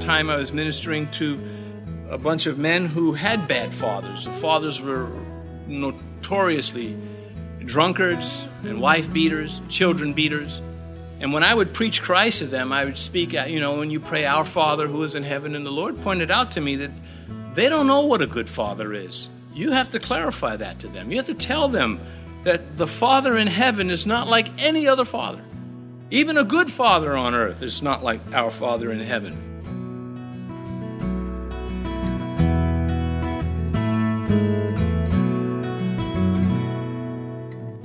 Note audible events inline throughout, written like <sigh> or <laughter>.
time I was ministering to a bunch of men who had bad fathers. The fathers were notoriously drunkards and wife beaters, children beaters. And when I would preach Christ to them, I would speak, you know, when you pray, Our Father who is in heaven, and the Lord pointed out to me that they don't know what a good father is. You have to clarify that to them. You have to tell them that the Father in heaven is not like any other father. Even a good father on earth is not like our Father in heaven.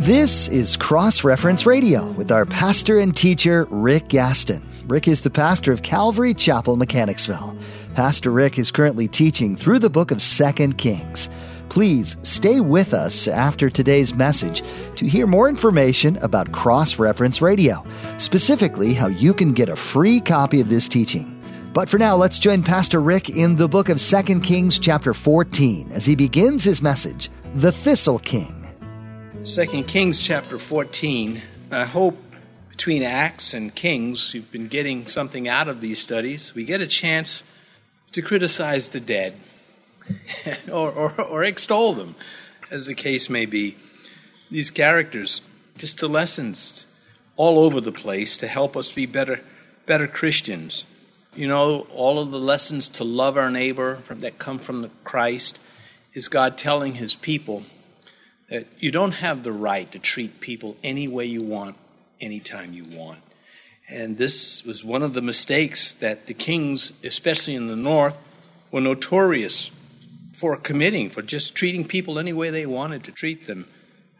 This is Cross Reference Radio with our pastor and teacher, Rick Gaston. Rick is the pastor of Calvary Chapel, Mechanicsville. Pastor Rick is currently teaching through the book of Second Kings. Please stay with us after today's message to hear more information about Cross Reference Radio, specifically how you can get a free copy of this teaching. But for now, let's join Pastor Rick in the book of Second Kings, chapter 14, as he begins his message, The Thistle King. Second Kings chapter 14. I hope between Acts and Kings, you've been getting something out of these studies. We get a chance to criticize the dead <laughs> or, or, or extol them, as the case may be. These characters, just the lessons all over the place to help us be better, better Christians. You know, all of the lessons to love our neighbor that come from the Christ is God telling his people that you don't have the right to treat people any way you want, anytime you want. And this was one of the mistakes that the kings, especially in the north, were notorious for committing, for just treating people any way they wanted to treat them.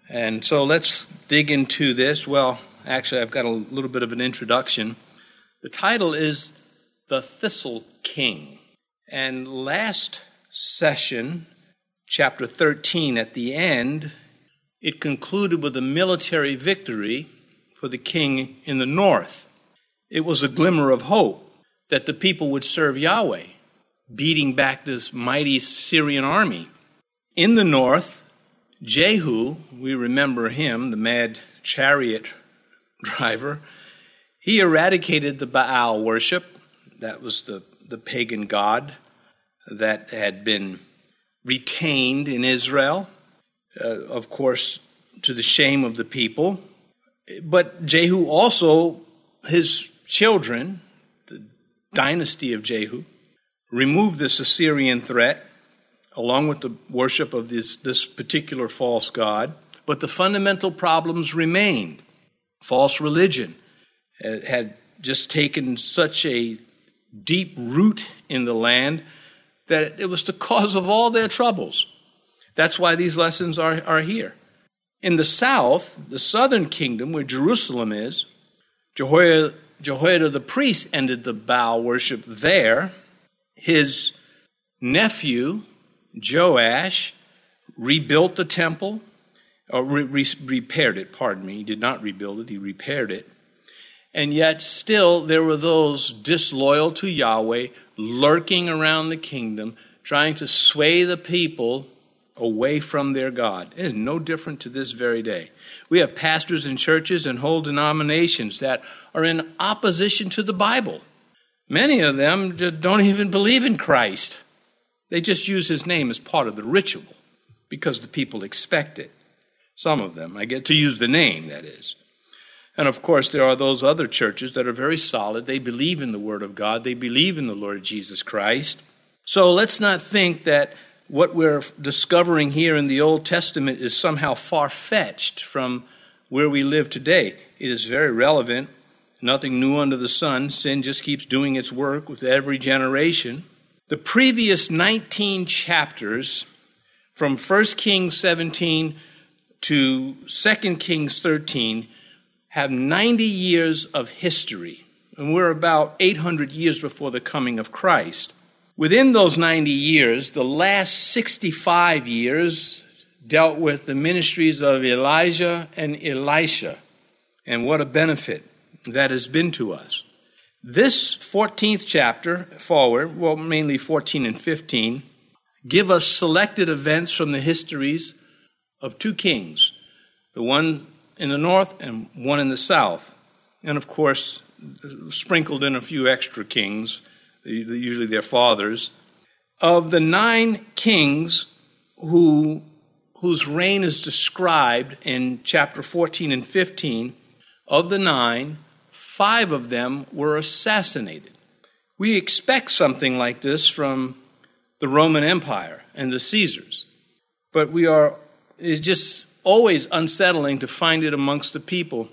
And so let's dig into this. Well, actually, I've got a little bit of an introduction. The title is The Thistle King. And last session, chapter 13, at the end, it concluded with a military victory for the king in the north. It was a glimmer of hope that the people would serve Yahweh, beating back this mighty Syrian army. In the north, Jehu, we remember him, the mad chariot <laughs> driver, he eradicated the Baal worship. That was the, the pagan god that had been retained in Israel, uh, of course, to the shame of the people. But Jehu also, his children, the dynasty of Jehu, removed this Assyrian threat along with the worship of this, this particular false god. But the fundamental problems remained. False religion had just taken such a deep root in the land that it was the cause of all their troubles. That's why these lessons are, are here. In the south, the southern kingdom, where Jerusalem is, Jehoiada, Jehoiada the priest ended the Baal worship there. His nephew, Joash, rebuilt the temple, or re- re- repaired it, pardon me. He did not rebuild it, he repaired it. And yet, still, there were those disloyal to Yahweh lurking around the kingdom, trying to sway the people away from their God. It is no different to this very day. We have pastors in churches and whole denominations that are in opposition to the Bible. Many of them don't even believe in Christ. They just use his name as part of the ritual because the people expect it. Some of them, I get to use the name, that is. And of course, there are those other churches that are very solid. They believe in the Word of God, they believe in the Lord Jesus Christ. So let's not think that what we're discovering here in the Old Testament is somehow far fetched from where we live today. It is very relevant. Nothing new under the sun. Sin just keeps doing its work with every generation. The previous 19 chapters, from 1 Kings 17 to 2 Kings 13, have 90 years of history. And we're about 800 years before the coming of Christ. Within those 90 years, the last 65 years dealt with the ministries of Elijah and Elisha, and what a benefit that has been to us. This 14th chapter forward, well, mainly 14 and 15, give us selected events from the histories of two kings, the one in the north and one in the south. And of course, sprinkled in a few extra kings usually their fathers. Of the nine kings who, whose reign is described in chapter 14 and 15, of the nine, five of them were assassinated. We expect something like this from the Roman Empire and the Caesars, but we are, it's just always unsettling to find it amongst the people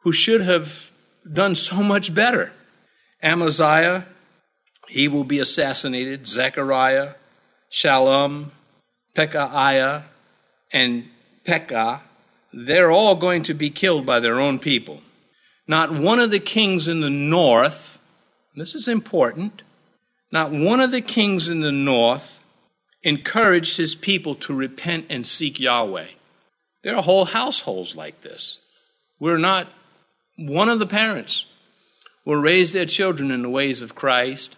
who should have done so much better. Amaziah, he will be assassinated. Zechariah, Shallum, Pekahiah, and Pekah, they're all going to be killed by their own people. Not one of the kings in the north, this is important, not one of the kings in the north encouraged his people to repent and seek Yahweh. There are whole households like this. We're not, one of the parents will raise their children in the ways of Christ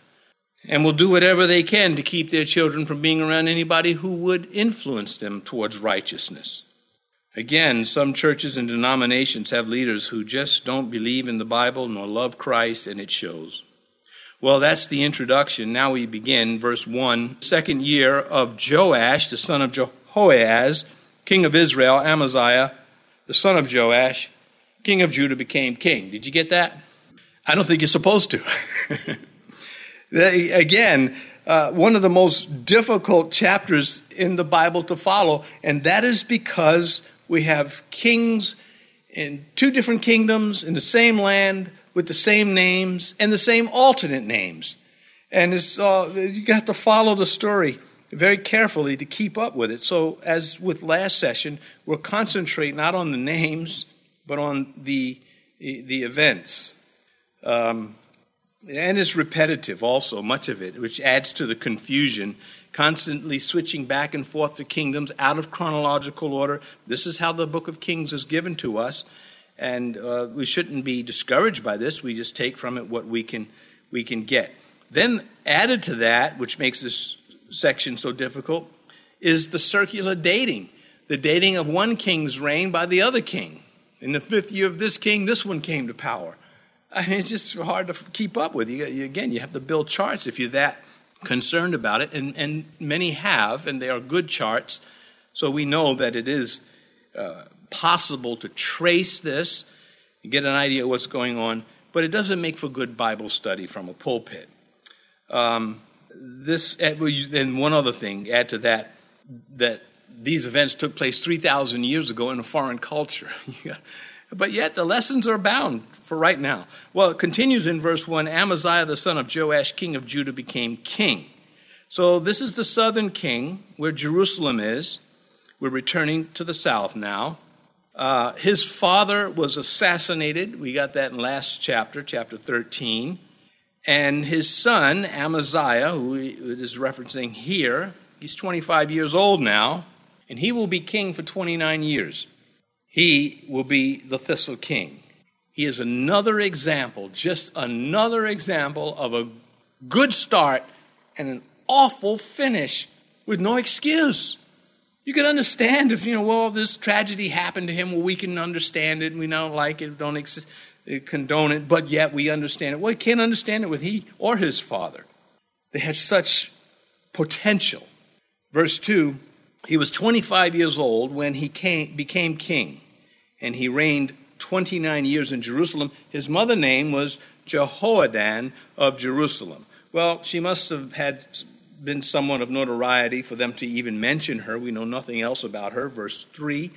and will do whatever they can to keep their children from being around anybody who would influence them towards righteousness. Again, some churches and denominations have leaders who just don't believe in the Bible nor love Christ, and it shows. Well, that's the introduction. Now we begin, verse 1. Second year of Joash, the son of Jehoahaz, king of Israel, Amaziah, the son of Joash, king of Judah, became king. Did you get that? I don't think you're supposed to. <laughs> Again, uh, one of the most difficult chapters in the Bible to follow, and that is because we have kings in two different kingdoms in the same land with the same names and the same alternate names. And it's, uh, you got to follow the story very carefully to keep up with it. So, as with last session, we'll concentrate not on the names, but on the, the events. Um, and it's repetitive also, much of it, which adds to the confusion, constantly switching back and forth the kingdoms out of chronological order. This is how the book of Kings is given to us. And uh, we shouldn't be discouraged by this. We just take from it what we can, we can get. Then, added to that, which makes this section so difficult is the circular dating the dating of one king's reign by the other king. In the fifth year of this king, this one came to power. I mean, it's just hard to keep up with. You, again, you have to build charts if you're that concerned about it, and, and many have, and they are good charts. So we know that it is uh, possible to trace this, get an idea of what's going on, but it doesn't make for good Bible study from a pulpit. Um, this and one other thing add to that that these events took place 3000 years ago in a foreign culture. <laughs> But yet the lessons are bound for right now. Well it continues in verse 1 amaziah the son of joash king of judah became king. So this is the southern king where jerusalem is. We're returning to the south now. Uh, his father was assassinated. We got that in last chapter chapter 13 and his son, Amaziah, who it is referencing here, he's 25 years old now, and he will be king for 29 years. He will be the thistle king. He is another example, just another example of a good start and an awful finish with no excuse. You could understand if, you know, well, this tragedy happened to him, well, we can understand it, and we don't like it, don't ex- condone it, but yet we understand it. Well, we can't understand it with he or his father. They had such potential. Verse 2 He was 25 years old when he came, became king, and he reigned 29 years in Jerusalem. His mother name was Jehoaddan of Jerusalem. Well, she must have had been someone of notoriety for them to even mention her. We know nothing else about her. Verse 3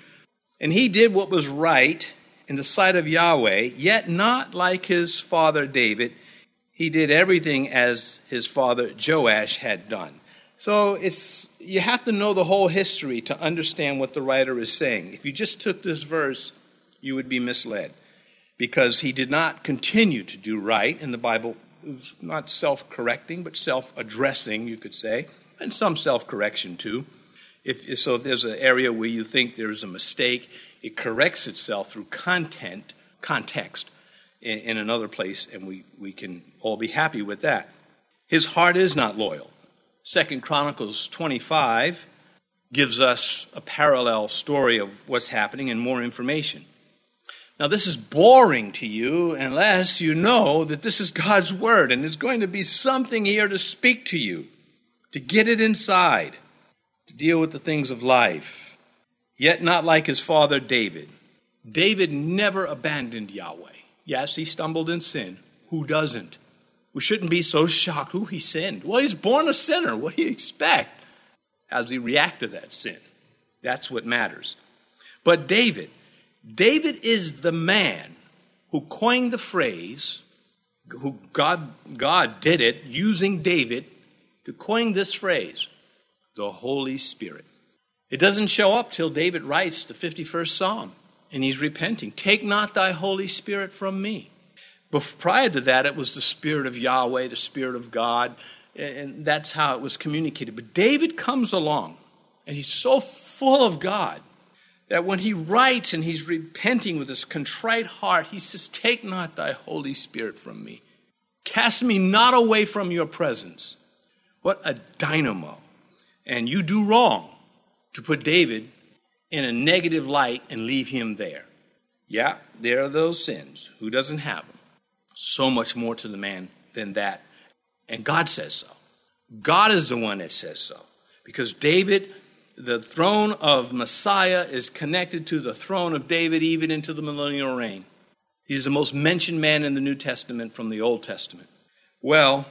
And he did what was right in the sight of Yahweh, yet not like his father David. He did everything as his father Joash had done. So it's you have to know the whole history to understand what the writer is saying. If you just took this verse, you would be misled because he did not continue to do right in the Bible. Was not self correcting, but self addressing, you could say, and some self correction too. If, so, if there's an area where you think there's a mistake, it corrects itself through content, context in, in another place, and we, we can all be happy with that. His heart is not loyal. Second Chronicles 25 gives us a parallel story of what's happening and more information. Now, this is boring to you unless you know that this is God's Word and there's going to be something here to speak to you, to get it inside, to deal with the things of life. Yet not like his father David. David never abandoned Yahweh. Yes, he stumbled in sin. Who doesn't? We shouldn't be so shocked. Who he sinned? Well, he's born a sinner. What do you expect? How does he react to that sin? That's what matters. But David, David is the man who coined the phrase, who God, God did it using David to coin this phrase, the Holy Spirit. It doesn't show up till David writes the 51st Psalm and he's repenting. Take not thy Holy Spirit from me. But prior to that, it was the Spirit of Yahweh, the Spirit of God, and that's how it was communicated. But David comes along and he's so full of God that when he writes and he's repenting with his contrite heart, he says, Take not thy Holy Spirit from me. Cast me not away from your presence. What a dynamo. And you do wrong to put David in a negative light and leave him there. Yeah, there are those sins. Who doesn't have them? So much more to the man than that. And God says so. God is the one that says so. Because David the throne of Messiah is connected to the throne of David even into the millennial reign. He's the most mentioned man in the New Testament from the Old Testament. Well,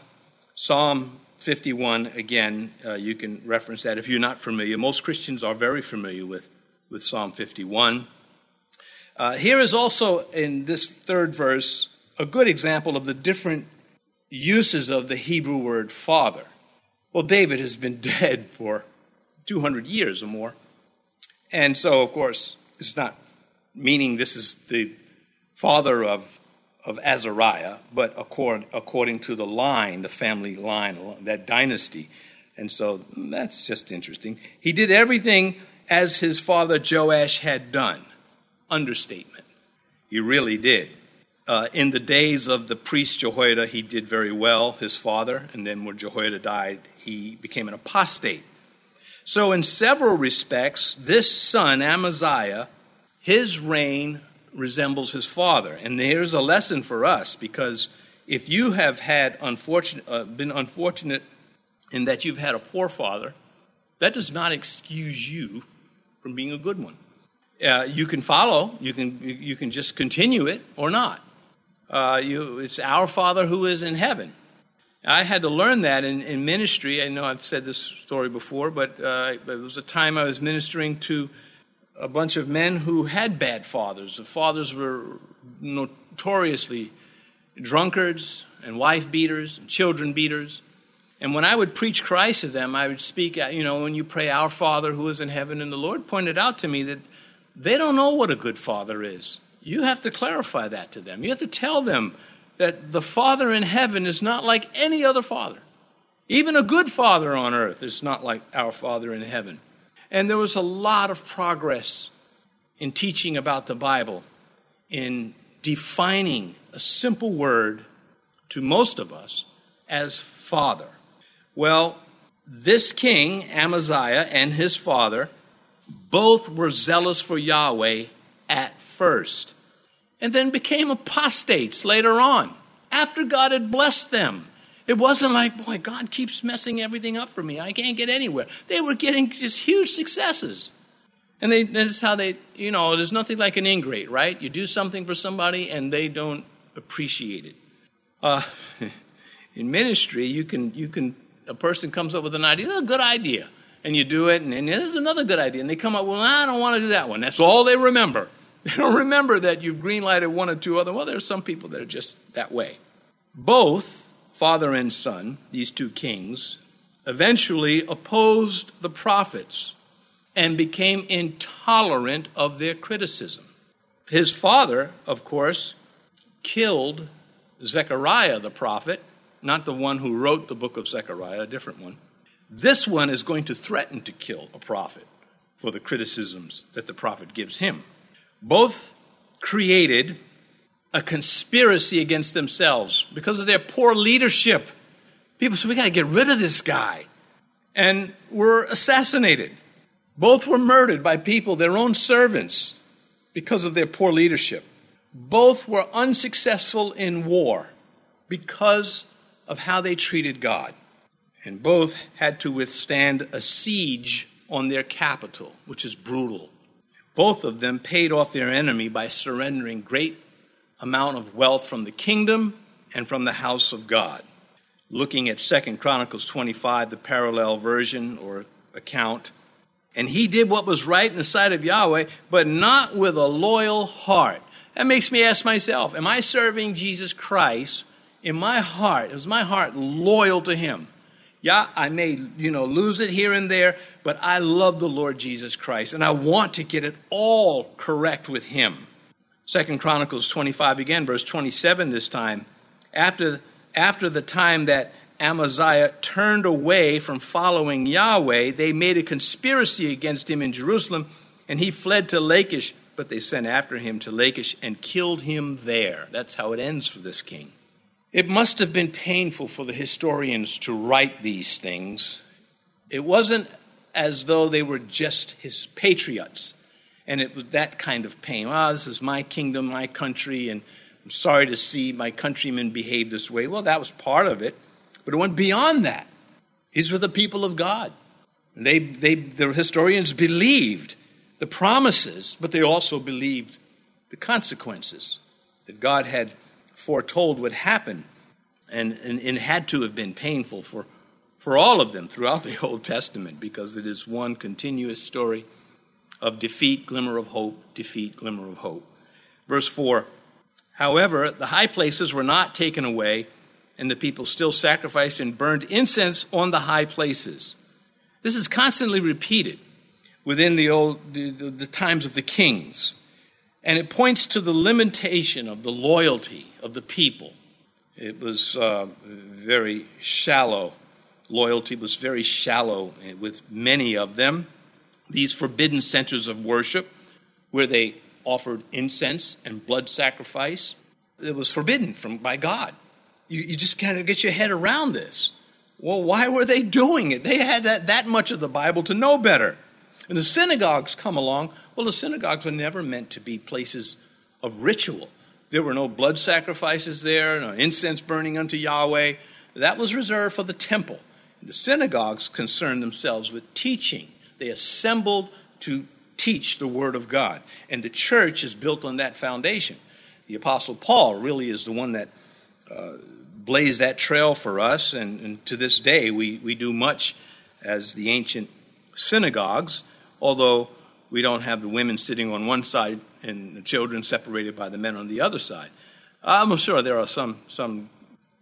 Psalm 51, again, uh, you can reference that if you're not familiar. Most Christians are very familiar with, with Psalm 51. Uh, here is also in this third verse a good example of the different uses of the Hebrew word father. Well, David has been <laughs> dead for 200 years or more. And so, of course, it's not meaning this is the father of, of Azariah, but according, according to the line, the family line, that dynasty. And so that's just interesting. He did everything as his father Joash had done. Understatement. He really did. Uh, in the days of the priest Jehoiada, he did very well, his father, and then when Jehoiada died, he became an apostate. So, in several respects, this son, Amaziah, his reign resembles his father. And here's a lesson for us because if you have had unfortunate, uh, been unfortunate in that you've had a poor father, that does not excuse you from being a good one. Uh, you can follow, you can, you can just continue it or not. Uh, you, it's our Father who is in heaven. I had to learn that in, in ministry. I know I've said this story before, but uh, it was a time I was ministering to a bunch of men who had bad fathers. The fathers were notoriously drunkards and wife beaters and children beaters. And when I would preach Christ to them, I would speak, uh, you know, when you pray, Our Father who is in heaven, and the Lord pointed out to me that they don't know what a good father is. You have to clarify that to them. You have to tell them that the Father in heaven is not like any other father. Even a good father on earth is not like our Father in heaven. And there was a lot of progress in teaching about the Bible, in defining a simple word to most of us as father. Well, this king, Amaziah, and his father both were zealous for Yahweh at first and then became apostates later on after God had blessed them. It wasn't like, boy, God keeps messing everything up for me. I can't get anywhere. They were getting just huge successes. And they, that's how they, you know, there's nothing like an ingrate, right? You do something for somebody and they don't appreciate it. Uh, <laughs> in ministry, you can, you can, a person comes up with an idea, a good idea, and you do it, and, and there's another good idea, and they come up, well, I don't want to do that one. That's all they remember. <laughs> They don't remember that you've greenlighted one or two other. Well, there are some people that are just that way. Both father and son, these two kings, eventually opposed the prophets and became intolerant of their criticism. His father, of course, killed Zechariah the prophet, not the one who wrote the book of Zechariah, a different one. This one is going to threaten to kill a prophet for the criticisms that the prophet gives him both created a conspiracy against themselves because of their poor leadership. People said, We got to get rid of this guy. And were assassinated. Both were murdered by people, their own servants, because of their poor leadership. Both were unsuccessful in war because of how they treated God. And both had to withstand a siege on their capital, which is brutal. Both of them paid off their enemy by surrendering great amount of wealth from the kingdom and from the house of God. Looking at Second Chronicles 25, the parallel version or account, and he did what was right in the sight of Yahweh, but not with a loyal heart. That makes me ask myself, am I serving Jesus Christ in my heart? Is my heart loyal to him? Yeah, I may, you know, lose it here and there, but I love the Lord Jesus Christ and I want to get it all correct with him. Second Chronicles 25 again, verse 27 this time. After, after the time that Amaziah turned away from following Yahweh, they made a conspiracy against him in Jerusalem, and he fled to Lachish, but they sent after him to Lachish and killed him there. That's how it ends for this king. It must have been painful for the historians to write these things. It wasn't as though they were just his patriots, and it was that kind of pain. Ah, this is my kingdom, my country, and I'm sorry to see my countrymen behave this way. Well, that was part of it. But it went beyond that. These were the people of God. They, they, the historians believed the promises, but they also believed the consequences that God had foretold would happen. And, and, and had to have been painful for, for all of them throughout the <laughs> Old Testament because it is one continuous story of defeat, glimmer of hope, defeat, glimmer of hope. Verse 4 However, the high places were not taken away and the people still sacrificed and burned incense on the high places. This is constantly repeated within the old the, the, times of the kings. And it points to the limitation of the loyalty of the people. It was uh, very shallow. Loyalty was very shallow with many of them. These forbidden centers of worship, where they offered incense and blood sacrifice, it was forbidden from, by God. You, you just kind of get your head around this. Well, why were they doing it? They had that, that much of the Bible to know better. And the synagogues come along. Well, the synagogues were never meant to be places of ritual. There were no blood sacrifices there, no incense burning unto Yahweh. That was reserved for the temple. The synagogues concerned themselves with teaching. They assembled to teach the Word of God. And the church is built on that foundation. The Apostle Paul really is the one that uh, blaze that trail for us. And, and, to this day, we, we do much as the ancient synagogues, although we don't have the women sitting on one side and the children separated by the men on the other side. I'm sure there are some, some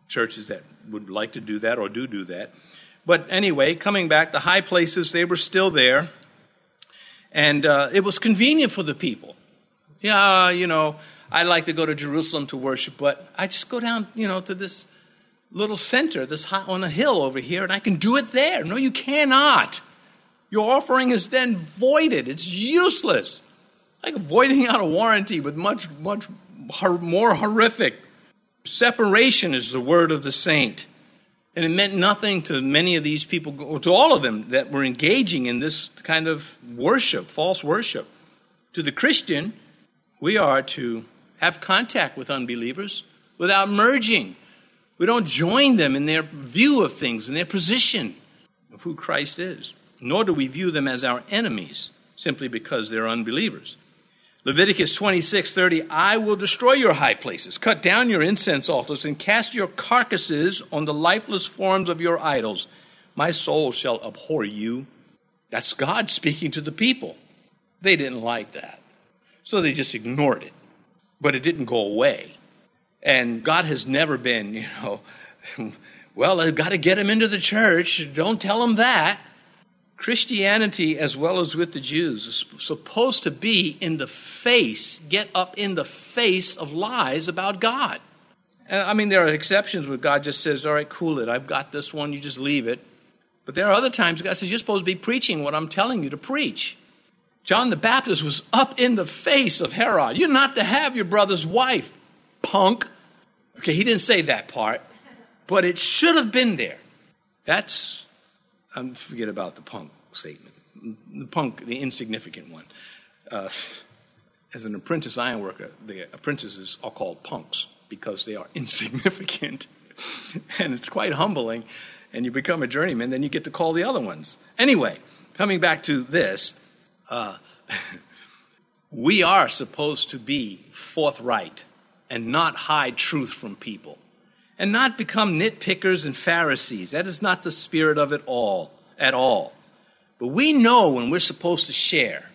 churches that would like to do that or do do that. But anyway, coming back, the high places, they were still there. And uh, it was convenient for the people. Yeah, you know, I like to go to Jerusalem to worship, but I just go down, you know, to this little center this high, on a hill over here, and I can do it there. No, you cannot. Your offering is then voided. It's useless. Like voiding out a warranty, but much, much more horrific. Separation is the word of the saint. And it meant nothing to many of these people, or to all of them that were engaging in this kind of worship, false worship. To the Christian, we are to have contact with unbelievers without merging we don't join them in their view of things, in their position of who Christ is. Nor do we view them as our enemies simply because they're unbelievers. Leviticus 26 30, I will destroy your high places, cut down your incense altars, and cast your carcasses on the lifeless forms of your idols. My soul shall abhor you. That's God speaking to the people. They didn't like that. So they just ignored it. But it didn't go away. And God has never been, you know, <laughs> well, I've got to get him into the church. Don't tell him that. Christianity, as well as with the Jews, is supposed to be in the face, get up in the face of lies about God. And I mean, there are exceptions where God just says, all right, cool it. I've got this one. You just leave it. But there are other times God says, you're supposed to be preaching what I'm telling you to preach. John the Baptist was up in the face of Herod. You're not to have your brother's wife, punk. Okay, he didn't say that part, but it should have been there. That's, um, forget about the punk statement. The punk, the insignificant one. Uh, as an apprentice ironworker, the apprentices are called punks because they are <laughs> insignificant. and it's quite humbling. And you become a journeyman, then you get to call the other ones. Anyway, coming back to this, uh, <laughs> we are supposed to be forthright and not hide truth from people and not become nitpickers and Pharisees. That is not the spirit of it all, at all. But we know when we're supposed to share.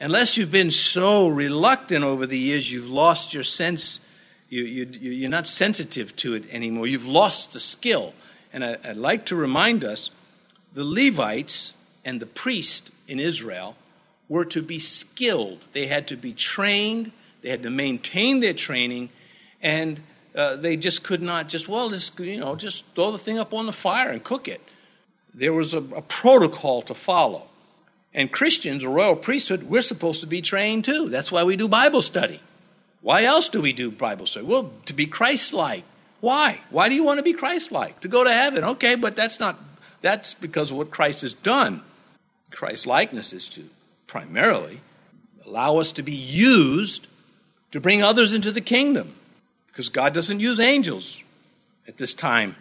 Unless you've been so reluctant over the years, you've lost your sense, you, you, you're not sensitive to it anymore. You've lost the skill. And I, I'd like to remind us the Levites and the priest in Israel were to be skilled. They had to be trained, they had to maintain their training, and uh, they just could not just, well, just, you know, just throw the thing up on the fire and cook it. There was a, a protocol to follow. And Christians, a royal priesthood, we're supposed to be trained too. That's why we do Bible study. Why else do we do Bible study? Well, to be Christ like. Why? Why do you want to be Christ like? To go to heaven. Okay, but that's not, that's because of what Christ has done. Christ likeness is to primarily allow us to be used to bring others into the kingdom. Because God doesn't use angels at this time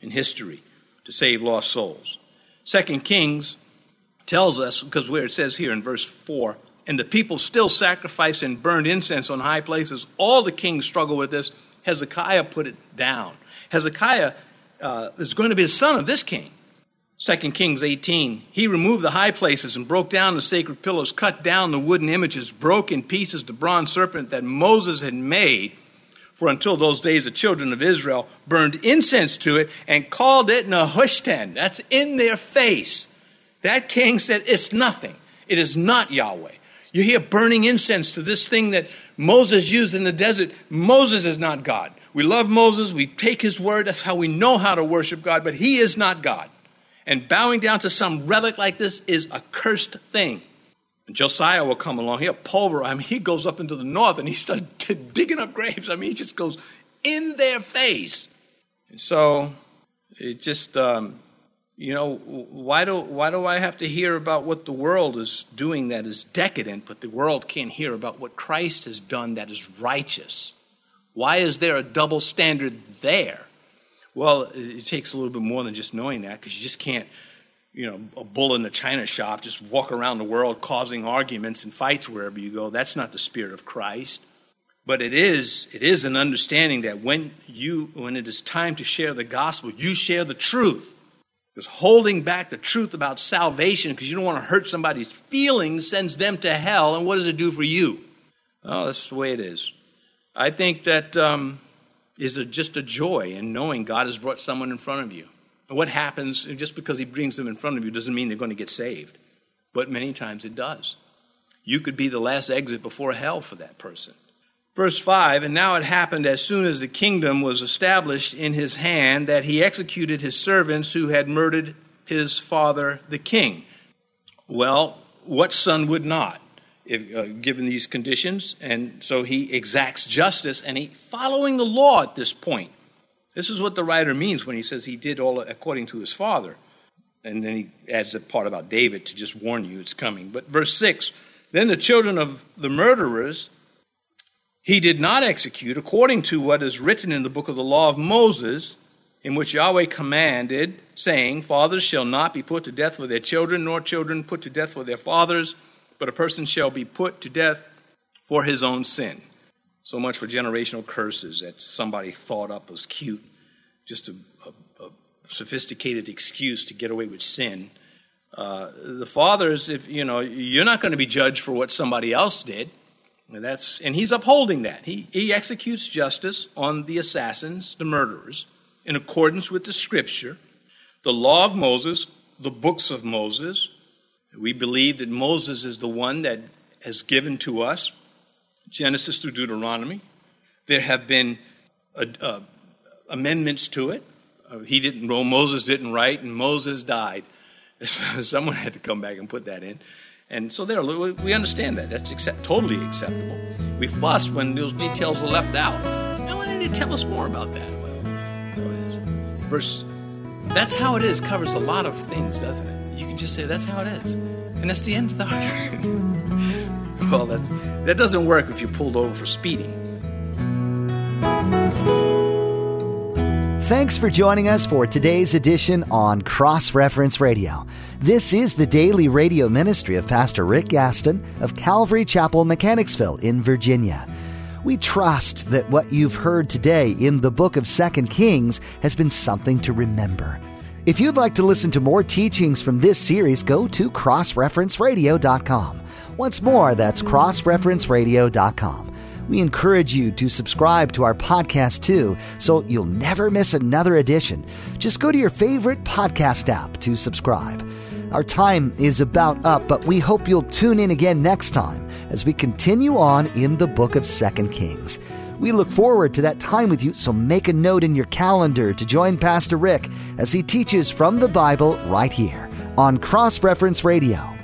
in history to save lost souls. Second Kings tells us, because where it says here in verse 4, and the people still sacrificed and burned incense on high places. All the kings struggle with this. Hezekiah put it down. Hezekiah uh, is going to be the son of this king. 2 Kings 18. He removed the high places and broke down the sacred pillars, cut down the wooden images, broke in pieces the bronze serpent that Moses had made. For until those days, the children of Israel burned incense to it and called it Nehushtan. That's in their face. That king said, It's nothing. It is not Yahweh. You hear burning incense to this thing that Moses used in the desert. Moses is not God. We love Moses. We take his word. That's how we know how to worship God, but he is not God. And bowing down to some relic like this is a cursed thing. Josiah will come along. He'll pulverize. I mean, he goes up into the north and he starts <laughs> digging up graves. I mean, he just goes in their face. And so it just, um, you know, why do, why do I have to hear about what the world is doing that is decadent, but the world can't hear about what Christ has done that is righteous? Why is there a double standard there? Well, it takes a little bit more than just knowing that because you just can't, you know, a bull in a china shop just walk around the world causing arguments and fights wherever you go. That's not the spirit of Christ. But it is, it is an understanding that when you, when it is time to share the gospel, you share the truth. Because holding back the truth about salvation because you don't want to hurt somebody's feelings sends them to hell. And what does it do for you? Oh, that's the way it is. I think that um, is a, just a joy in knowing God has brought someone in front of you. What happens, just because He brings them in front of you, doesn't mean they're going to get saved. But many times it does. You could be the last exit before hell for that person. Verse 5 And now it happened as soon as the kingdom was established in his hand that he executed his servants who had murdered his father the king. Well, what son would not? if, uh, given these conditions. And so he exacts justice and he following the law at this point. This is what the writer means when he says he did all according to his father. And then he adds a part about David to just warn you it's coming. But verse 6 Then the children of the murderers he did not execute according to what is written in the book of the law of Moses, in which Yahweh commanded, saying, Fathers shall not be put to death for their children, nor children put to death for their fathers but a person shall be put to death for his own sin. So much for generational curses that somebody thought up was cute, just a, a, a sophisticated excuse to get away with sin. Uh, the fathers, if you know, you're not going to be judged for what somebody else did. And that's and he's upholding that. He he executes justice on the assassins, the murderers, in accordance with the scripture, the law of Moses, the books of Moses, we believe that Moses is the one that has given to us Genesis through Deuteronomy. There have been uh, uh, amendments to it. Uh, he didn't, well, Moses didn't write, and Moses died. <laughs> Someone had to come back and put that in. And so there, we understand that. That's accept, totally acceptable. We fuss when those details are left out. Now, why didn't you tell us more about that? Verse, that's how it is, covers a lot of things, doesn't it? you can just say, that's how it is. And that's the end of the argument. <laughs> <laughs> Well, that's, that doesn't work if you're pulled over for speeding. Thanks for joining us for today's edition on Cross Reference Radio. This is the daily radio ministry of Pastor Rick Gaston of Calvary Chapel, Mechanicsville in Virginia. We trust that what you've heard today in the book of Second Kings has been something to remember. If you'd like to listen to more teachings from this series, go to crossreferenceradio.com. Once more, that's crossreferenceradio.com. We encourage you to subscribe to our podcast too, so you'll never miss another edition. Just go to your favorite podcast app to subscribe. Our time is about up, but we hope you'll tune in again next time as we continue on in the book of Second Kings. We look forward to that time with you, so make a note in your calendar to join Pastor Rick as he teaches from the Bible right here on Cross Reference Radio.